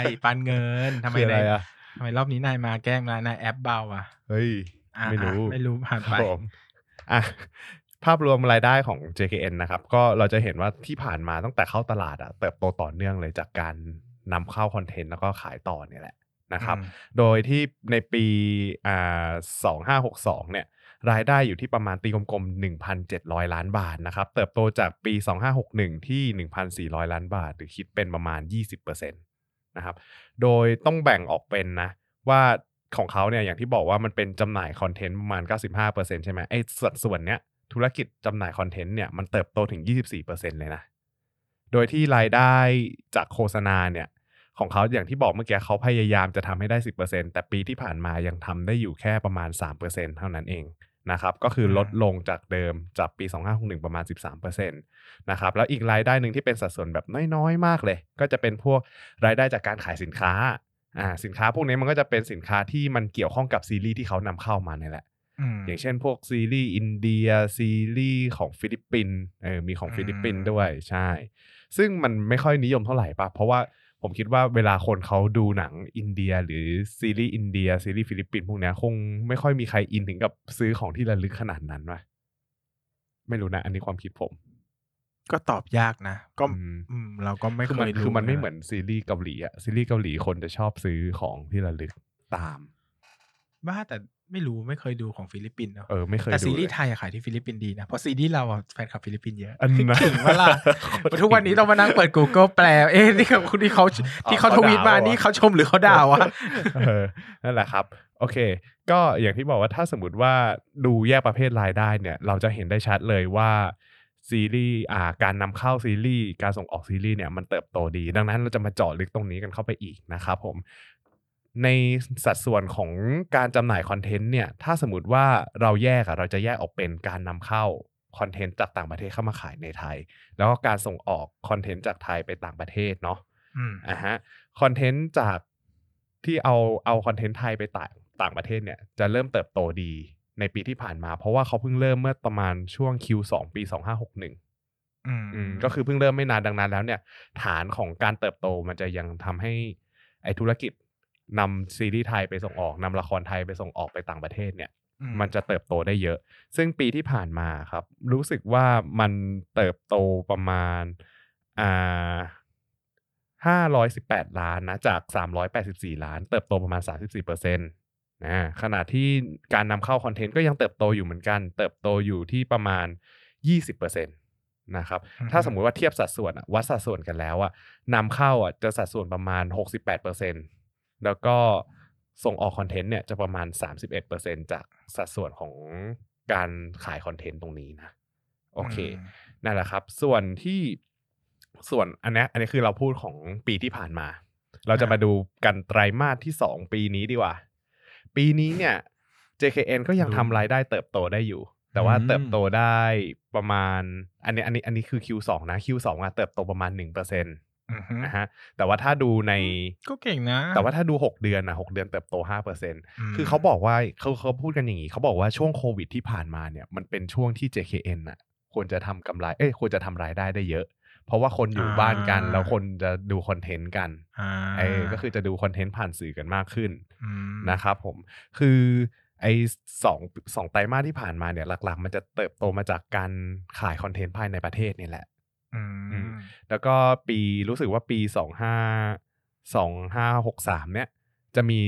ยปันเงินทำไมคืออะไรนายอะทำไมรอบนี้นายมาแกล้งมานายแอปเบาอะเฮ้ยอะไม่รู้อะไม่รู้ผ่านครัไปบผมอะภาพรวมรายได้ของ JKN นะครับ ก็เราจะเห็นว่าที่ผ่านมาตั้งแต่เข้าตลาดอะเติบโตต่อเนื่องเลยจากการนำเข้าคอนเทนต์แล้วก็ขายต่อเนี่ยแหละนะครับอืมโดยที่ในปีอ่า2562เนี่ย รายได้อยู่ที่ประมาณตีกลมๆ 1,700 ล้านบาทนะครับ เติบโตจากปี 2561 ที่ 1,400 ล้านบาท หรือคิดเป็นประมาณ 20%นะครับ โดยต้องแบ่งออกเป็นนะ ว่าของเขาเนี่ยอย่างที่บอกว่ามันเป็นจำหน่ายคอนเทนต์ประมาณ 95%ใช่ไหมไอ้สัดส่วนเนี้ยธุรกิจจำหน่ายคอนเทนต์เนี่ยมันเติบโตถึง 24%เลยนะ โดยที่รายได้จากโฆษณาเนี่ย ของเขาอย่างที่บอกเมื่อกี้เขาพยายามจะทำให้ได้ 10%แต่ปีที่ผ่านมายังทำได้อยู่แค่ประมาณ 3%เท่านั้นเองนะครับก็คือลดลงจากเดิมจากปี 2561 ประมาณ 13%นะครับแล้วอีกรายได้หนึ่งที่เป็นสัดส่วนแบบน้อยๆ มากเลย ก็จะเป็นพวกรายได้จากการขายสินค้าอ่าสินค้าพวกนี้มันก็จะเป็นสินค้าที่มันเกี่ยวข้องกับซีรีส์ที่เขานำเข้ามาเนี่ยแหละมอย่างเช่นพวกซีรีส์อินเดียซีรีส์ของฟิลิปปินส์เออมีของอืมฟิลิปปินส์ด้วยใช่ ซึ่งมันไม่ค่อยนิยมเท่าไหร่ปะเพราะว่า ผมคิดว่าเวลาคนเขาดูหนังอินเดีย หรือซีรีส์อินเดียซีรีส์ฟิลิปปินส์พวกเนี้ยคงไม่ค่อยมีใครอินถึงกับซื้อของที่ระลึกขนาดนั้นวะไม่รู้นะ อันนี้ความคิดผม ก็ตอบยากนะ ก็อืมอืมเราก็ไม่คือเคมันยรู้คือมันไม่ะเหมเหมือนซีรีส์เกาหลีอะซีรีส์เกาหลีคนจะชอบซื้อของที่ระลึกตามบ้าแต่ ไม่รู้ไม่เคยดูของฟิลิปปินส์เนอะเออไม่เคยแต่ดูเลยซีรีส์ไทยอะขายที่ฟิลิปปินส์ดีนะเพราะซีรีส์เราอะแฟนคลับฟิลิปปินส์เยอะอันนั้นถึงเวลาทุกวันนี้ต้องมานั่งเปิด Google แปลเอ๊ะนี่เขาที่เขาที่เขาทวีตมานี่เขาชมหรือเขาด่าวะเออนั่นแหละครับ โอเค ก็อย่างที่บอกว่าถ้าสมมติว่าดูแยกประเภทรายได้เนี่ย เราจะเห็นได้ชัดเลยว่าซีรีส์อ่าการนำเข้าซีรีส์การส่งออกซีรีส์เนี่ยมันเติบโตดี ดังนั้นเราจะมาเจาะลึกตรงนี้กันเข้าไปอีกนะครับผม ในสัดส่วนของการจำหน่ายคอนเทนต์เนี่ย ถ้าสมมติว่าเราแยกอะเราจะแยกออกเป็นการนำเข้าคอนเทนต์จากต่างประเทศเข้ามาขายในไทย แล้วก็การส่งออกคอนเทนต์จากไทยไปต่างประเทศเนาะอืมอะฮะคอนเทนต์จากที่เอาเอาคอนเทนต์ไทยไปต่างต่างประเทศเนี่ยจะเริ่มเติบโตดีในปีที่ผ่านมา เพราะว่าเขาเพิ่งเริ่มเมื่อประมาณช่วง Q2 ปี 2561อืมอืมก็คือเพิ่งเริ่มไม่นานดังนั้นแล้วเนี่ย ฐานของการเติบโตมันจะยังทำให้ไอธุรกิจ นำซีรีส์ไทยไปส่งออกนำละครไทยไปส่งออกไปต่างประเทศเนี่ยอืมันจะเติบโตได้เยอะ ซึ่งปีที่ผ่านมาครับ รู้สึกว่ามันเติบโตประมาณอ่าห้าร้อยสิบแปดล้านนะจากสามร้อยแปดสิบสี่ล้าน เติบโตประมาณสามสิบสี่เปอร์เซ็นต์นะขณะที่การนำเข้าคอนเทนต์ก็ยังเติบโตอยู่เหมือนกัน เติบโตอยู่ที่ประมาณยี่สิบเปอร์เซ็นต์นะครับ ถ้าสมมุติว่าเทียบสัดส่วนอะวัดสัดส่วนกันแล้วอะนำเข้าอะจะสัดส่วนประมาณหกสิบแปดเปอร์เซ็นต์ แล้วก็ส่งออกคอนเทนต์เนี่ยจะประมาณ 31%จากสัดส่วนของการขายคอนเทนต์ตรงนี้นะ โอเคมนั่นแหละครับ ส่วนที่ส่วนอันเนี้ยอันนี้คือเราพูดของปีที่ผ่านมา เราจะมาดูกันไตรมาสที่ 2 ปีนี้ดีกว่า ปีนี้เนี่ย JKN ก็ยังดูทำรายได้เติบโตได้อยู่ แต่ว่าอืมเติบโตได้ประมาณ อันนี้อันนี้อันนี้คือ Q2 นะ Q2 อะเติบโตประมาณ1% นอือฮึะฮะแต่ว่าถ้าดูในก็เก่งนะ แต่ว่าถ้าดู 6 เดือนนะ6เดือนเติบโต5%มคือเขาบอกว่าเขาเขาพูดกันอย่างนี้เขาบอกว่าช่วงโควิดที่ผ่านมาเนี่ยมันเป็นช่วงที่ JKN น่ะควรจะทำกำไรเอ้ยควรจะทำรายได้ได้เยอะ เพราะว่าคนอยู่บ้านกัน แล้วคนจะดูคอนเทนต์กันอ่าเออก็คือจะดูคอนเทนต์ผ่านสื่อกันมากขึ้นมนะครับผมคือไอ้สองสองไตรมาสที่ผ่านมาเนี่ยหลัก ๆ มันจะเติบโตมาจากการขายคอนเทนต์ภายในประเทศนี่แหละอือืมม แล้วก็ปีรู้สึกว่าปีสองห้าสองห้าหกสามเนี่ยจะมี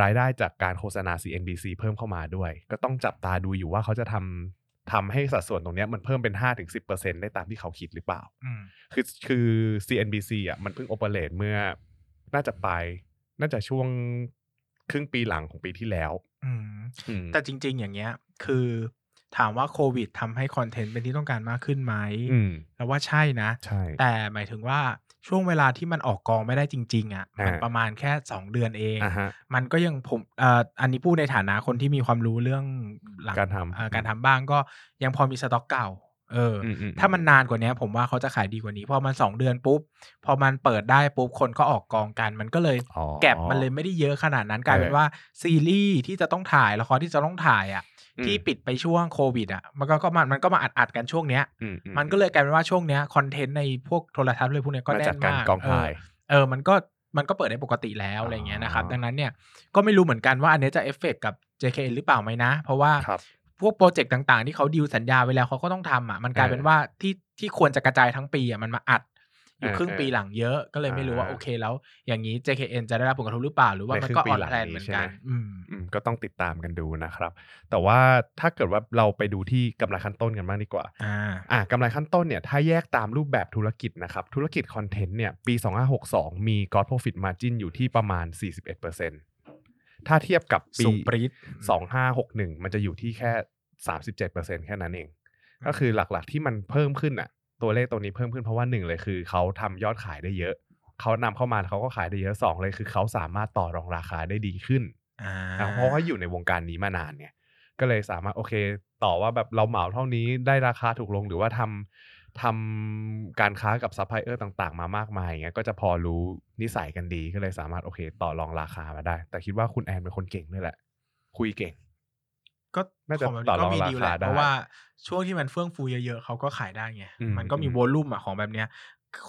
รายได้จากการโฆษณา CNBC เพิ่มเข้ามาด้วย ก็ต้องจับตาดูอยู่ว่าเขาจะทำทำให้สัดส่วนตรงเนี้ยมันเพิ่มเป็น 5-10%ได้ตามที่เขาคิดหรือเปล่าอืมคือคือ CNBC อะมันเพิ่งโอเปเรตเมื่อ น่าจะปลายน่าจะช่วงครึ่งปีหลังของปีที่แล้วอืมอืมแต่จริง ๆ อย่างเงี้ย คือ ถามว่าโควิดทำให้คอนเทนต์เป็นที่ต้องการมากขึ้นไหมอืม แล้วว่าใช่นะ ใช่ แต่หมายถึงว่าช่วงเวลาที่มันออกกองไม่ได้จริง ๆ อะ มันอ่า ประมาณแค่ 2 เดือนเอง อ่าฮะ มันก็ยังผมเอ่ออันนี้พูดในฐานะคนที่มีความรู้เรื่องหลังการทำ เอ่อการทำบ้างก็ยังพอมีสต็อกเก่า เออออืมอืมถ้ามันนานกว่านี้ผมว่าเขาจะขายดีกว่านี้พอมัน2เดือนปุ๊บ พอมันเปิดได้ปุ๊บคนก็ออกกองกัน มันก็เลยอ๋อ แก็บมันเลยไม่ได้เยอะขนาดนั้นกลายเป็นเออว่าซีรีส์ที่จะต้องถ่ายละครที่จะต้องถ่ายอะอืม ที่ปิดไปช่วงโควิดอะมันก็ก็มันมันก็มาอัดอัดๆกันช่วงเนี้ยอืออืมันก็เลยกลายเป็นว่าช่วงเนี้ยคอนเทนต์ในพวกโทรทัศน์เลยพวกเนี้ยก็มาแน่จากนการมากกองถ่ายเออเออมันก็มันก็เปิดได้ปกติแล้วอ๋อออะไรเงี้ยนะครับ ดังนั้นเนี่ยก็ไม่รู้เหมือนกันว่าอันเนี้ยจะเอฟเฟกกับ JKN หรือเปล่าไหมนะ เพราะว่าครับพวกโปรเจกต์ต่างๆ ที่เขาดีลสัญญาไว้แล้วเขาก็ต้องทำอะมันกลายเป็นเออว่าที่ที่ควรจะกระจายทั้งปีอะมันมาอัด อยู่เออครึ่งเออปีหลหลังเยอะก็เลยไม่รู้ว่าอ่าโอเคแล้ว อย่างนี้ JKN จะได้รับผลกระทบหรือเปล่า หรือว่าในมันครึ่ก็งปีอ่อนหลังแรงนี้เหมือนใช่ไหมกันอืมอืมก็ต้องติดตามกันดูนะครับ แต่ว่าถ้าเกิดว่าเราไปดูที่กำไรขั้นต้นกันบ้างดีกว่าอ่าอะกำไรขั้นต้นเนี่ยถ้าแยกตามรูปแบบธุรกิจนะครับ ธุรกิจคอนเทนต์เนี่ยปี 2562 มี gross profit margin อยู่ที่ประมาณ 41%ถ้าเทียบกับปีสูงปรี๊ด2561 มันจะอยู่ที่แค่ 37%แค่นั้นเองก็คือหลักๆที่มันเพิ่มขึ้นอะ ตัวเลขตัวนี้เพิ่มขึ้นเพราะว่าหนึ่งเลยคือเขาทำยอดขายได้เยอะ เขานำเข้ามาแล้วเขาก็ขายได้เยอะสองเลยคือเขาสามารถต่อรองราคาได้ดีขึ้นอ่านะเพราะว่าอยู่ในวงการนี้มานานเนี่ย ก็เลยสามารถโอเค ต่อว่าแบบเราเหมาเท่านี้ได้ราคาถูกลงหรือว่าทำทำการค้ากับซัพพลายเออร์ต่างๆ มามากมายอย่างเงี้ยก็จะพอรู้นิสัยกันดีก็เลยสามารถโอเค ต่อรองราคามาได้ แต่คิดว่าคุณแอนเป็นคนเก่งด้วยแหละ คุยเก่ง ก็น่าจะของแบบต่อนี้รก็องมีราดีลคาแหละได้เพราะว่าช่วงที่มันเฟื่องฟูเยอะๆเขาก็ขายได้ไงอืมมันก็มีอืมวอลลุ่มอะของแบบเนี้ย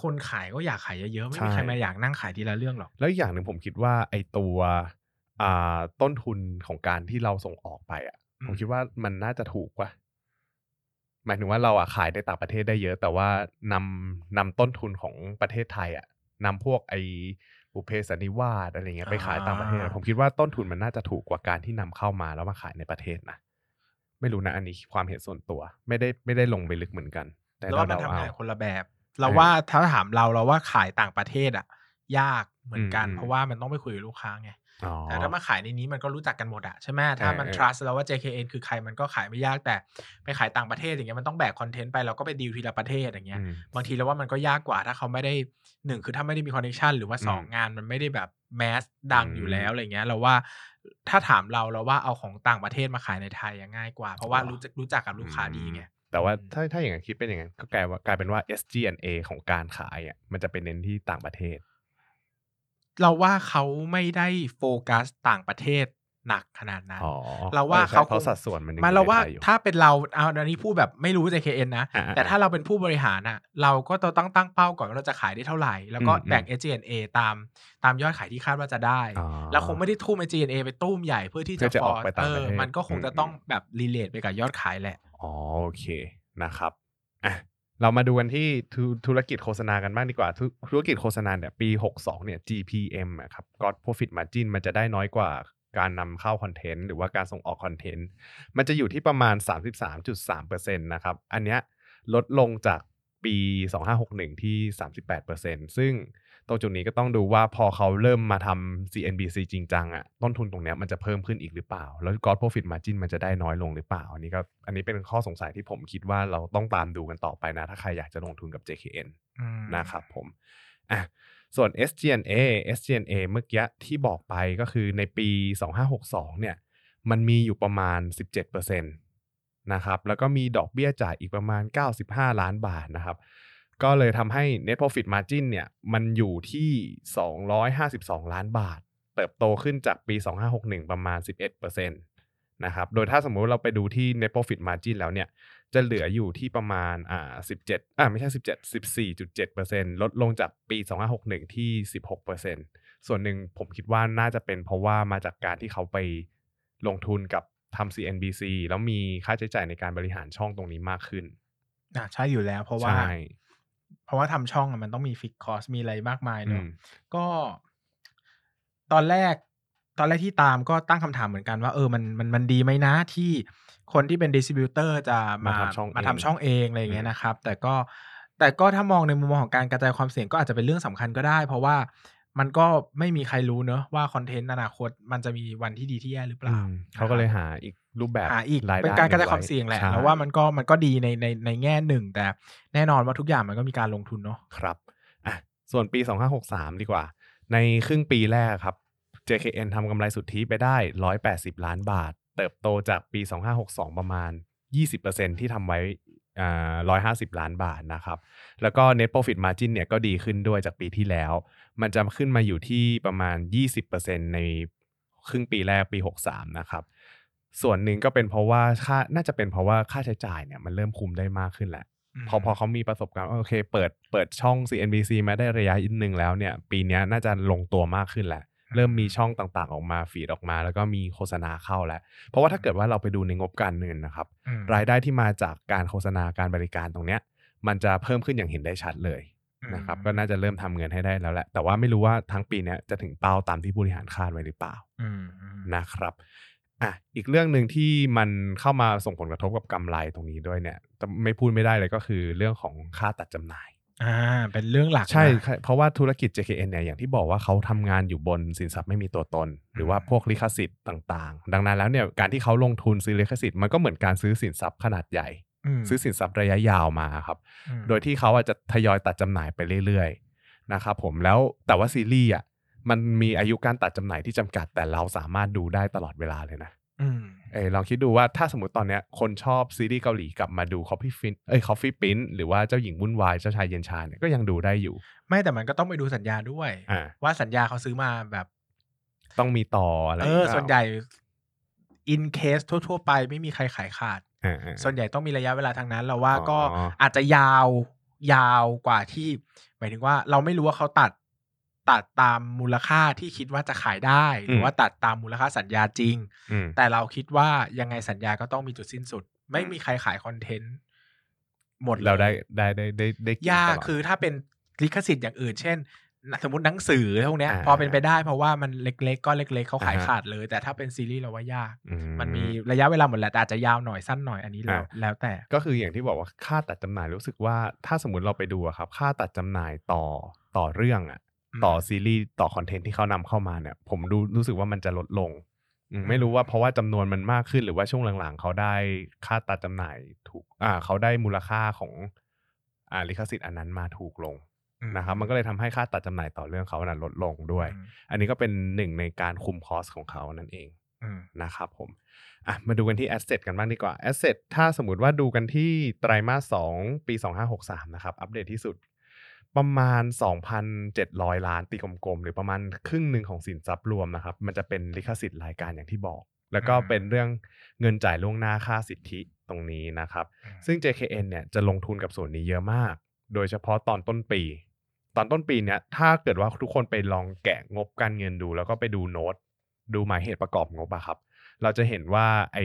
คนขายก็อยากขายเยอะๆ ไม่มีใช่ใครมาอยากนั่งขายทีละเรื่องหรอก แล้วอีกอย่างหนึ่งผมคิดว่าไอตัวอ่าต้นทุนของการที่เราส่งออกไปอะอืมผมคิดว่ามันน่าจะถูกกว่า หมายถึงว่าเราอะขายในต่างประเทศได้เยอะ แต่ว่านำนำต้นทุนของประเทศไทย อะนำพวกไอ บุพเพสันนิวาสอะไรเงี้ยไปขายต่างประเทศอะผมคิดว่าต้นทุนมันน่าจะถูกกว่าการที่นำเข้ามาแล้วมาขายในประเทศนะไม่รู้นะอันนี้ความเห็นส่วนตัว ไม่ได้ไม่ได้ลงไปลึกเหมือนกัน แต่แล้วว่ามันเดาทำๆงานเอาคนละแบบ เราเออว่าถ้าถามเราเราว่าขายต่างประเทศอะยากเหมือนกันอืมเพราะว่ามันต้องไปคุยกับลูกค้าไงอ๋อ แต่ถ้ามาขายในนี้มันก็รู้จักกันหมดอะใช่ไหมถ้ามันเออ trust แล้วว่า JKN คือใครมันก็ขายไม่ยากแต่ไปขายต่างประเทศอย่างเงี้ยมันต้องแบกคอนเทนต์ไปเราก็ไปดีลทีละประเทศอย่างเงี้ยอืมบางทีเราว่ามันก็ยากกว่าถ้าเขาไม่ได้หนึ่งคือถ้าไม่ได้มีคอนเนคชันหรือว่าสองอืมงานมันไม่ได้แบบแมสดังอืมอยู่แล้วอะไรเงี้ยเราว่าถ้าถามเราเราว่าเอาของต่างประเทศมาขายในไทยอะง่ายกว่า เพราะว่ารู้จักรู้จักกับลูกค้าดีไงแต่ว่าอืมถ้าถ้าอย่างนั้นคิดเป็นอย่างนั้นก็กลายว่ากลายเป็นว่า SG&A ของการขายอะมันจะเป็นเน้นที่ต่างประเทศ เราว่าเขาไม่ได้โฟกัสต่างประเทศหนักขนาดนั้นอ๋อเราว่าออใช่เขาเพราะคงสัดส่วนมันยังมันอยู่เราในว่าไทยอยู่ถ้าเป็นเราเอาอันนี้พูดแบบไม่รู้ JKN นะอ่าๆแต่ถ้าเราเป็นผู้บริหารอะเราก็ต้องตั้งตั้งเป้าก่อนว่าเราจะขายได้เท่าไหร่ แล้วก็อืมแบ่ง SG&A ตามตามยอดขายที่คาดว่าจะได้อ๋อเราคงไม่ได้ทุ่ม SG&A ไปตุ้มใหญ่เพื่อที่เพื่จะอจะฟอออกร์ไปต่างเอประอเทศมันก็คงอืมจะต้องแบบรีเลทไปกับยอดขายแหละอ๋อโอเคนะครับอะ เรามาดูกันที่ธุธุรกิจโฆษณากันบ้างดีกว่าธุธุรกิจโฆษณาเนี่ยปี 62 เนี่ย GPM อะครับ Gross Profit Margin มันจะได้น้อยกว่าการนำเข้าคอนเทนต์หรือว่าการส่งออกคอนเทนต์ มันจะอยู่ที่ประมาณ 33.3%นะครับ อันเนี้ยลดลงจากปี 2561 ที่ 38%ซึ่ง ตรงจุดนี้ก็ต้องดูว่าพอเขาเริ่มมาทำ CNBC จริงจังอะต้นทุนตรงเนี้ยมันจะเพิ่มขึ้นอีกหรือเปล่า แล้ว Gross Profit Margin มันจะได้น้อยลงหรือเปล่า อันนี้ก็อันนี้เป็นข้อสงสัยที่ผมคิดว่าเราต้องตามดูกันต่อไปนะ ถ้าใครอยากจะลงทุนกับ JKN อืมนะครับผมอะส่วน SG&A SG&A เมื่อกี้ที่บอกไปก็คือในปี 2562 เนี่ย มันมีอยู่ประมาณ 17%นะครับ แล้วก็มีดอกเบี้ยจ่ายอีกประมาณ 95 ล้านบาทนะครับ ก็เลยทำให้ net profit margin เนี่ยมันอยู่ที่ 252 ล้านบาท เติบโตขึ้นจากปี 2561 ประมาณ 11%นะครับโดยถ้าสมมุติเราไปดูที่ net profit margin แล้วเนี่ยจะเหลืออยู่ที่ประมาณอ่า17อ่าไม่ใช่ 17 14.7%ลดลงจากปี 2561 ที่ 16%ส่วนหนึ่งผมคิดว่าน่าจะเป็นเพราะว่ามาจากการที่เขาไปลงทุนกับทำ CNBC แล้วมีค่าใช้จ่ายในการบริหารช่องตรงนี้มากขึ้นอ่าใช่อยู่แล้วเพราะว่าใช่ เพราะว่าทำช่องอะมันต้องมีฟิกคอสมีอะไรมากมายอืเนาะมก็ ตอนแรก ตอนแรกที่ตามก็ตั้งคำถามเหมือนกันว่าเออมันมันมันดีไหมนะที่คนที่เป็น distributor จะมามาทำช่องมาเองทำช่องเองอะไรอย่างอืเงี้ยมนะครับ แต่ก็แต่ก็ถ้ามองในมุมมองของการกระจายความเสี่ยงก็อาจจะเป็นเรื่องสำคัญก็ได้ เพราะว่ามันก็ไม่มีใครรู้เนาะว่าคอนเทนต์อนาคตมันจะมีวันที่ดีที่แย่หรือเปอืล่ามนะเขาคก็รับเลยหาอีก รูปแบบหาอีกรายเป็นได้การกระจายไความเสี่ยงแหละใช่เราว่ามันก็มันก็ดีในในในแง่หนึ่ง แต่แน่นอนว่าทุกอย่างมันก็มีการลงทุนเนาะครับอะส่วนปี 2563 ดีกว่า ในครึ่งปีแรกครับ JKN ทำกำไรสุทธิไปได้ 180 ล้านบาท เติบโตจากปี 2562 ประมาณ 20%ที่ทำไว้อ่า150ล้านบาทนะครับ แล้วก็ net profit margin เนี่ยก็ดีขึ้นด้วยจากปีที่แล้ว มันจะขึ้นมาอยู่ที่ประมาณ 20%ในครึ่งปีแรกปี 63 นะครับ ส่วนหนึ่งก็เป็นเพราะว่าค่าน่าจะเป็นเพราะว่าค่าใช้จ่ายเนี่ยมันเริ่มคุมได้มากขึ้นแหละอืมพอพอเขามีประสบการณ์ว่าโอเค เปิดเปิดช่อง CNBC มาได้ระยะหนึ่งแล้วเนี่ย ปีเนี้ยน่าจะลงตัวมากขึ้นแหละ เริ่มมีช่องต่างๆออกมาฟีดออกมา แล้วก็มีโฆษณาเข้าแล้ว เพราะว่าถ้าเกิดว่าเราไปดูในงบการเงินนะครับอืมรายได้ที่มาจากการโฆษณาการบริการตรงเนี้ย มันจะเพิ่มขึ้นอย่างเห็นได้ชัดเลยนะครับก็น่าจะเริ่มทำเงินให้ได้แล้วแหละ แต่ว่าไม่รู้ว่าทั้งปีเนี้ยจะถึงเป้าตามที่ผู้บริหารคาดไว้หรือเปล่าอืมอืมนะครับ อะอีกเรื่องหนึ่งที่มันเข้ามาส่งผลกระทบกับกำไรตรงนี้ด้วยเนี่ยจะไม่พูดไม่ได้เลยก็คือเรื่องของค่าตัดจำหน่ายอ่าเป็นเรื่องหลักใช่นะใช่ เพราะว่าธุรกิจ JKN เนี่ยอย่างที่บอกว่าเขาทำงานอยู่บนสินทรัพย์ไม่มีตัวตน หรือว่าพวกลิขสิทธิ์ต่างๆ ดังนั้นแล้วเนี่ยการที่เขาลงทุนซื้อลิขสิทธิ์มันก็เหมือนการซื้อสินทรัพย์ขนาดใหญ่มซื้อสินทรัพย์ระยะยาวมาครับอืมโดยที่เขาอาจจะทยอยตัดจำหน่ายไปเรื่อยๆนะครับผมแล้วแต่ว่าซีรีส์อะ มันมีอายุการตัดจำหน่ายที่จำกัด แต่เราสามารถดูได้ตลอดเวลาเลยนะอืมเออลองคิดดูว่าถ้าสมมติตอนเนี้ยคนชอบซีรีส์เกาหลีกลับมาดู Coffee Fin เอ้ย Coffee Prince หรือว่าเจ้าหญิงวุ่นวายเจ้าชายเย็นชาเนี่ยก็ยังดูได้อยู่ ไม่แต่มันก็ต้องไปดูสัญญาด้วยอ่าว่าสัญญาเขาซื้อมาแบบ ต้องมีต่ออะไรเออหรืปล่าส่วนใหญ่ in case ทั่ว ๆ ไปไม่มีใครขายขาดอ่าๆส่วนใหญ่ต้องมีระยะเวลาทางนั้น เราว่าอ๋อก็อาจจะยาวยาวกว่าที่ หมายถึงว่าเราไม่รู้ว่าเขาตัด ตัดตามมูลค่าที่คิดว่าจะขายได้ หรือว่าตัดตามมูลค่าสัญญาจริงอืมแต่เราคิดว่ายังไงสัญญาก็ต้องมีจุดสิ้นสุด ไม่มีใครขายคอนเทนต์หมดลยเราได้ได้ได้ได้ได้นยากตลดคือถ้าเป็นลิขสิทธิ์อย่างอื่น เช่น สมมติหนังสือพวกเนี้ยอ่าพอเป็นไปได้เพราะว่ามันเล็กๆก็เล็ก ๆเขาขายอ่าฮะขาดเลย แต่ถ้าเป็นซีรีส์เราว่ายากอืมันมีระยะเวลาหมดแหละแต่อาจจะยาวหน่อยสั้นหน่อยอันนี้แล้วอ่าแล้วแต่ ก็คืออย่างที่บอกว่าค่าตัดจำหน่ายรู้สึกว่า ถ้าสมมติเราไปดูอะครับ ค่าตัดจำหน่ายต่อต่อเรื่องอะอืม ต่อซีรีส์ต่อคอนเทนต์ที่เขานำเข้ามาเนี่ย ผมดูรู้สึกว่ามันจะลดลงอืมไม่รู้ว่าเพราะว่าจำนวนมันมากขึ้นหรือว่าช่วงหลังๆ เขาได้ค่าตัดจำหน่ายถูก อ่า เขาได้มูลค่าของอ่าลิขสิทธิ์อันนั้นมาถูกลงอืมนะครับ มันก็เลยทำให้ค่าตัดจำหน่ายต่อเรื่องเขานั้นลดลงด้วยอืมอันนี้ก็เป็นหนึ่งในการคุมคอสของเขานั่นเองอืมนะครับผมอะมาดูกันที่ Asset กันบ้างดีกว่า Asset ถ้าสมมติว่าดูกันที่ไตรมาส2ปี 2563 นะครับ อัปเดตที่สุด ประมาณ 2,700 ล้านตีกลมๆ หรือประมาณครึ่งหนึ่งของสินทรัพย์รวมนะครับ มันจะเป็นลิขสิทธิ์รายการอย่างที่บอก แล้วก็อืมเป็นเรื่องเงินจ่ายล่วงหน้าค่าสิทธิตรงนี้นะครับ ซึ่ง JKN เนี่ยจะลงทุนกับส่วนนี้เยอะมาก โดยเฉพาะตอนต้นปี ตอนต้นปีเนี่ยถ้าเกิดว่าทุกคนไปลองแกะงบการเงินดู แล้วก็ไปดูโน้ต ดูหมายเหตุประกอบงบอะครับ เราจะเห็นว่าไอ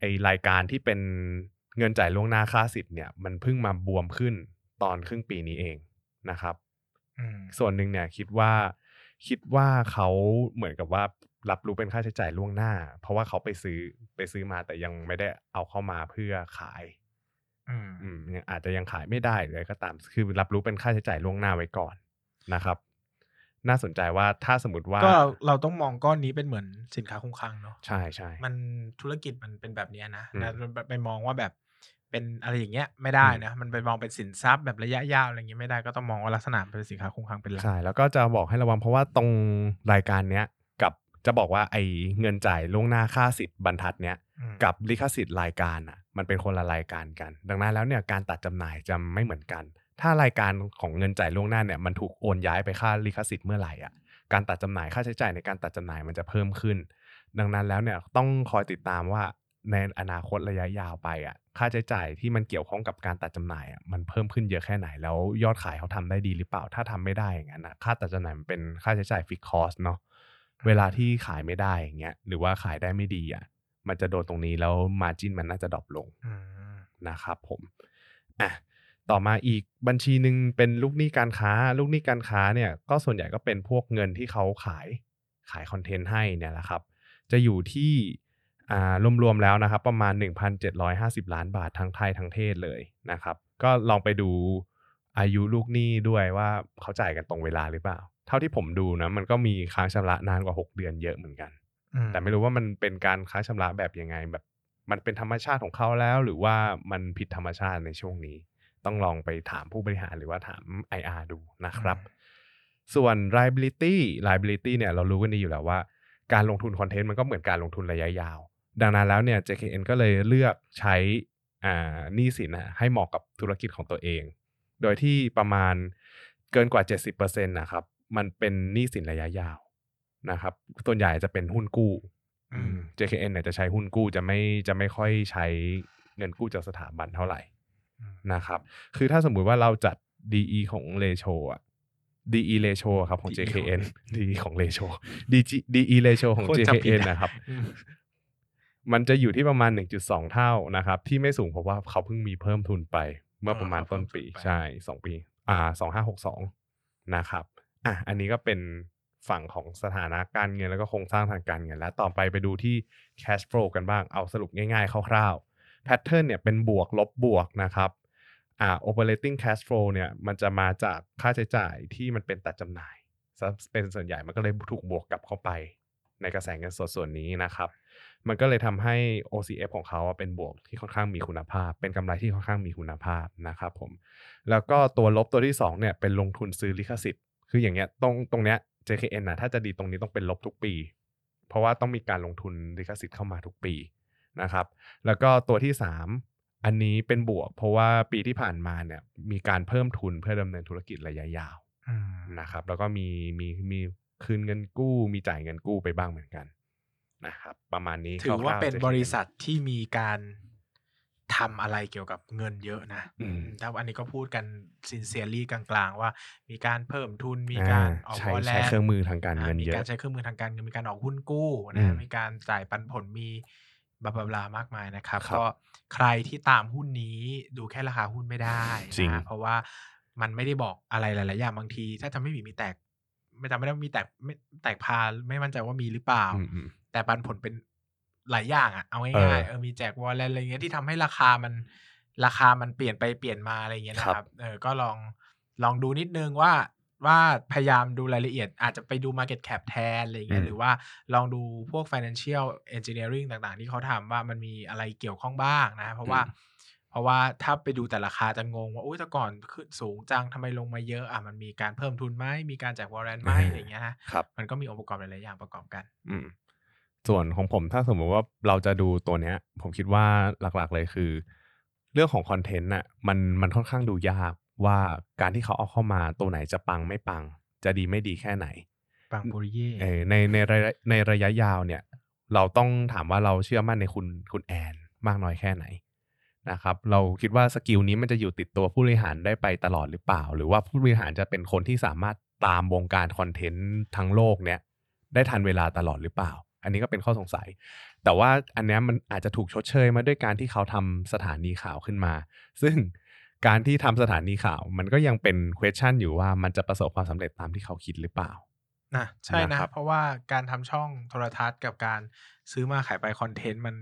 ไอรายการที่เป็นเงินจ่ายล่วงหน้าค่าสิทธิ์เนี่ยมันเพิ่งมาบวมขึ้น ตอนครึ่งปีนี้เองนะครับอืมส่วนหนึ่งเนี่ยคิดว่าคิดว่าเขาเหมือนกับว่ารับรู้เป็นค่าใช้จ่ายล่วงหน้า เพราะว่าเขาไปซื้อไปซื้อมาแต่ยังไม่ได้เอาเข้ามาเพื่อขายอืมอืมยังอาจจะยังขายไม่ได้หรืออะไรก็ตาม คือรับรู้เป็นค่าใช้จ่ายล่วงหน้าไว้ก่อนนะครับ น่าสนใจว่าถ้าสมมติว่าก็เราต้องมองก้อนนี้เป็นเหมือนสินค้าคงคลังเนาะใช่ใช่มันธุรกิจมันเป็นแบบเนี้ยนะอืมนะไปมองว่าแบบ เป็นอะไรอย่างเงี้ยไม่ได้อืมนะ มันไปมองเป็นสินทรัพย์แบบระยะยาวอะไรอย่างเงี้ยไม่ได้ก็ต้องมองว่าลักษณะเป็นสินค้าคงคลังเป็นหลักใช่แล้วก็จะบอกให้ระวังเพราะว่าตรงรายการเนี้ยกับจะบอกว่าไอ้เงินจ่ายล่วงหน้าค่าสิทธิ์บรรทัดเนี้ยอืมกับลิขสิทธิ์รายการอะมันเป็นคนละรายการกัน ดังนั้นแล้วเนี่ยการตัดจำหน่ายจะไม่เหมือนกัน ถ้ารายการของเงินจ่ายล่วงหน้าเนี่ยมันถูกโอนย้ายไปค่าลิขสิทธิ์เมื่อไหร่อะการตัดจำหน่ายค่าใช้จ่ายในการตัดจำหน่ายมันจะเพิ่มขึ้น ดังนั้นแล้วเนี่ยต้องคอยติดตามว่า ในอนาคตระยะยาวไปอะค่าใช้จ่ายที่มันเกี่ยวข้องกับการตัดจำหน่ายอะมันเพิ่มขึ้นเยอะแค่ไหน แล้วยอดขายเขาทำได้ดีหรือเปล่า ถ้าทำไม่ได้อย่างนั้นนะค่าตัดจำหน่ายมันเป็นค่าใช้จ่าย fixed cost เนาะเวลาที่ขายไม่ได้อย่างเงี้ยหรือว่าขายได้ไม่ดีอะมันจะโดนตรงนี้แล้ว margin มันน่าจะดรอปลงอืมนะครับผมอะต่อมาอีกบัญชีหนึ่งเป็นลูกหนี้การค้า ลูกหนี้การค้าเนี่ยก็ส่วนใหญ่ก็เป็นพวกเงินที่เขาขายขายคอนเทนต์ให้เนี่ยแหละครับ จะอยู่ที่อ่า รวมๆแล้วนะครับ ประมาณ 1,750 ล้านบาททั้งไทยทั้งเทศเลยนะครับ ก็ลองไปดูอายุลูกหนี้ด้วยว่าเขาจ่ายกันตรงเวลาหรือเปล่า เท่าที่ผมดูนะ มันก็มีค้างชำระนานกว่า 6 เดือนเยอะเหมือนกันอืมแต่ไม่รู้ว่ามันเป็นการค้างชำระแบบยังไง แบบมันเป็นธรรมชาติของเขาแล้ว หรือว่ามันผิดธรรมชาติในช่วงนี้ ต้องลองไปถามผู้บริหารหรือว่าถาม IR ดูนะครับ ส่วน liability liability เนี่ยเรารู้กันดีอยู่แล้วว่า การลงทุนคอนเทนต์มันก็เหมือนการลงทุนระยะยาว ดังนั้นแล้วเนี่ย JKN ก็เลยเลือกใช้อ่าหนี้สินนะให้เหมาะกับธุรกิจของตัวเอง โดยที่ประมาณเกินกว่า 70%นะครับ มันเป็นหนี้สินระยะยาวนะครับ ส่วนใหญ่จะเป็นหุ้นกู้อืม JKN เนี่ยจะใช้หุ้นกู้จะไม่จะไม่ค่อยใช้เงินกู้จากสถาบันเท่าไหร่อืมนะครับ คือถ้าสมมุติว่าเราจัด DE ของเลโชอะ DE ratio ครับของ DE JKN DE ของเลโช DG DE ratio ของโคตรจำผิด JKN อะนะครับอื มมันจะอยู่ที่ประมาณ 1.2 เท่านะครับ ที่ไม่สูงเพราะว่าเขาเพิ่งมีเพิ่มทุนไปเมื่อประมาณต้นปีใช่2ปีอ่า2562นะครับอะอันนี้ก็เป็นฝั่งของสถานะการเงินแล้วก็โครงสร้างทางการเงิน แล้วต่อไปไปดูที่ cash flow กันบ้างเอาสรุปง่ายๆ คร่าวๆ pattern เนี่ยเป็นบวกลบบวกนะครับอ่า operating cash flow เนี่ยมันจะมาจากค่าใช้จ่ายที่มันเป็นตัดจำหน่ายซะเป็นส่วนใหญ่มันก็เลยถูกบวกกลับเข้าไปในกระแสเงินสดส่วนนี้นะครับ มันก็เลยทำให้ OCF ของเขาอะเป็นบวกที่ค่อนข้างมีคุณภาพ เป็นกำไรที่ค่อนข้างมีคุณภาพนะครับผม แล้วก็ตัวลบตัวที่2เนี่ยเป็นลงทุนซื้อลิขสิทธิ์ คืออย่างเงี้ยตรงตรงเนี้ย JKN นะถ้าจะดีตรงนี้ต้องเป็นลบทุกปี เพราะว่าต้องมีการลงทุนลิขสิทธิ์เข้ามาทุกปีนะครับ แล้วก็ตัวที่ 3 อันนี้เป็นบวก เพราะว่าปีที่ผ่านมาเนี่ยมีการเพิ่มทุนเพื่อดำเนินธุรกิจระยะยาวอืมนะครับ แล้วก็มีมีมีคืนเงินกู้มีจ่ายเงินกู้ไปบ้างเหมือนกัน นะครับ ประมาณนี้ถือว่าคร่ๆเป็น JKN บริษัทที่มีการทำอะไรเกี่ยวกับเงินเยอะนะอืมถ้าอันนี้ก็พูดกันซินเซียรี่กลางๆ ว่ามีการเพิ่มทุนมีอ่าการออกใช้วอลเลใช้เครื่องมือทางการเงินมีเยอะการใช้เครื่องมือทางการเงินมีการออกหุ้นกู้อืนะมมีการจ่ายปันผลมีบลาบลาบลามากมายนะครับครับก็ใครที่ตามหุ้นนี้ดูแค่ราคาหุ้นไม่ได้จริงนะเพราะว่ามันไม่ได้บอกอะไรหลายๆอย่างบางที ถ้าจำไม่ผิดมีแตก ไม่จำไม่ได้ว่ามีแตกไม่แตกพาไม่มั่นใจว่ามีหรือเปล่าอืมอืม แต่ปันผลเป็นหลายอย่างอะเอาเอง่ายอๆเออมีแจกวอลเลนอะไรเงี้ยที่ทำให้ราคามันราคามันเปลี่ยนไปเปลี่ยนมาอะไรเงี้ยนะคครัรับบเออก็ลองลองดูนิดนึงว่าว่าพยายามดูรายละเอียด อาจจะไปดู Market Cap แทนอะไรอืเงี้ยมหรือว่าลองดูพวก Financial Engineering ต่างๆ ที่เขาทำว่ามันมีอะไรเกี่ยวข้องบ้างนะ เพราะว่าอืมเพราะว่าถ้าไปดูแต่ราคาจะงงว่าอุ้ยแต่ก่อนขึ้นสูงจังทำไมลงมาเยอะอะมันมีการเพิ่มทุนไหมมีการแจกวอลเลนไหมอ่าอะไรเงี้ยนะครับมันก็มีองค์ประกอบหลายๆอย่างประกอบกัน อืม ส่วนของผมถ้าสมมติว่าเราจะดูตัวเนี้ย ผมคิดว่าหลักๆเลยคือ เรื่องของคอนเทนต์น่ะมันมันค่อนข้างดูยากว่าการที่เขาเอาเข้ามาตัวไหนจะปังไม่ปัง จะดีไม่ดีแค่ไหน ปังปุริเย่เออในในระยะในระยะยาวเนี่ย เราต้องถามว่าเราเชื่อมั่นในคุณคุณแอนมากน้อยแค่ไหนนะครับเราคิดว่าสกิลนี้มันจะอยู่ติดตัวผู้บริหารได้ไปตลอดหรือเปล่า หรือว่าผู้บริหารจะเป็นคนที่สามารถตามวงการคอนเทนต์ทั้งโลกเนี่ยได้ทันเวลาตลอดหรือเปล่า อันนี้ก็เป็นข้อสงสัย แต่ว่าอันเนี้ยมันอาจจะถูกชดเชยมาด้วยการที่เขาทำสถานีข่าวขึ้นมา ซึ่งการที่ทำสถานีข่าว มันก็ยังเป็น question อยู่ว่ามันจะประสบความสำเร็จตามที่เขาคิดหรือเปล่านะใช่นะนะครับเพราะว่าการทำช่องโทรทัศน์กับการซื้อมาขายไปคอนเทนต์มัน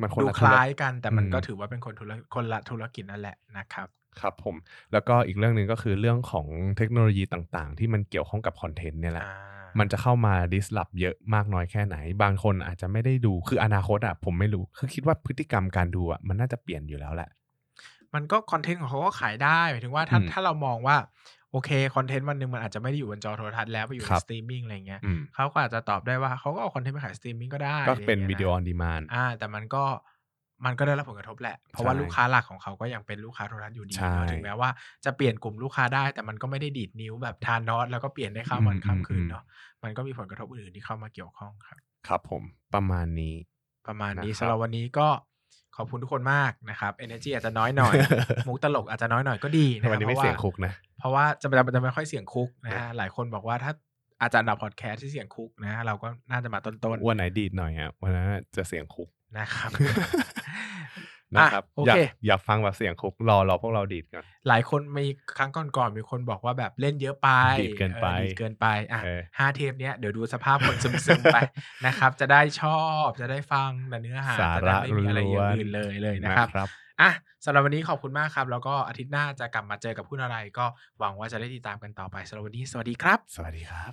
มันคนดูละคธุรล้ายกันแต่มันอืมก็ถือว่าเป็นคนธุรคนละธุรกิจนั่นแหละนะครับครับผมแล้วก็อีกเรื่องหนึ่งก็คือเรื่องของเทคโนโลยีต่างๆ ที่มันเกี่ยวข้องกับคอนเทนต์เนี่ยแหละอ่า มันจะเข้ามาดิสล p เยอะมากน้อยแค่ไหน บางคนอาจจะไม่ได้ดูคืออนาคตอะผมไม่รู้ คือคิดว่าพฤติกรรมการดูอะมันน่าจะเปลี่ยนอยู่แล้วแหละ มันก็คอนเทนต์ของเขาก็ขายได้หมายถึงว่าถ้าอืมถ้าเรามองว่าโอเคคอนเทนต์วันหนึ่งมันอาจจะไม่ได้อยู่บนจอโทรทัศน์แล้วไปอยู่ในครับสตรีมมิ่งอะไรเงี้ยอืมเขาก็อาจจะตอบได้ว่าเขาก็เอาคอนเทนต์ไปขายสตรีมมิ่งก็ได้ก็เป็นอะไรเงี้ยนะ video on demandอ่าแต่มันก็ มันก็ได้รับผลกระทบแหละ เพราะว่าใช่ลูกค้าหลักของเขาก็ยังเป็นลูกค้าโทรทัศน์อยู่ดีใช่เนอะถึงแม้ว่าจะเปลี่ยนกลุ่มลูกค้าได้ แต่มันก็ไม่ได้ดีดนิ้วแบบธานอสแล้วก็เปลี่ยนได้ข้ามวันอืมข้ามคืนอืมเนาะมันก็มีผลกระทบอื่นๆที่เข้ามาเกี่ยวข้องครับ ครับผมปรประมาณนี้ ประมาณนี้นะครับสำหรับวันนี้ก็ขอบคุณทุกคนมากนะครับ energy อาจจะน้อยหน่อย มุกตลกอาจจะน้อยหน่อยก็ดีนะควัรันบนี้เพไม่ราะว่าเสียงคุกนะ เพราะว่าจะจะจะไม่ค่อยเสียงคุกนะฮะหลายคนบอกว่าถ้าอาจารย์ดับพอดแคสต์ที่เสียงคุกนะ เราก็น่าจะมาต้นๆวันไหนดีดหน่อยฮะวันนั้นจะเสียงคุกนะครับ นะครับอะโออยากเคอยากฟังแบบเสียงคุกรอรอพวกเราดีดกัน หลายคนมีครั้งก่อนๆมีคนบอกว่าแบบเล่นเยอะไปดีดเกินไปออดีดเกินไปอะเออห้าเทปเนี้ยเดี๋ยวดูสภาพคนซึมๆไปนะครับ จะได้ชอบจะได้ฟังแต่เนื้อหาสาจะระได้ไม่มีอะไรอย่างอื่นเลยเลยนะครับนะครับอะสำหรับวันนี้ขอบคุณมากครับ แล้วก็อาทิตย์หน้าจะกลับมาเจอกับพูดอะไร ก็หวังว่าจะได้ติดตามกันต่อไปสำหรับวันนี้ สวัสดีครับ สวัสดีครับ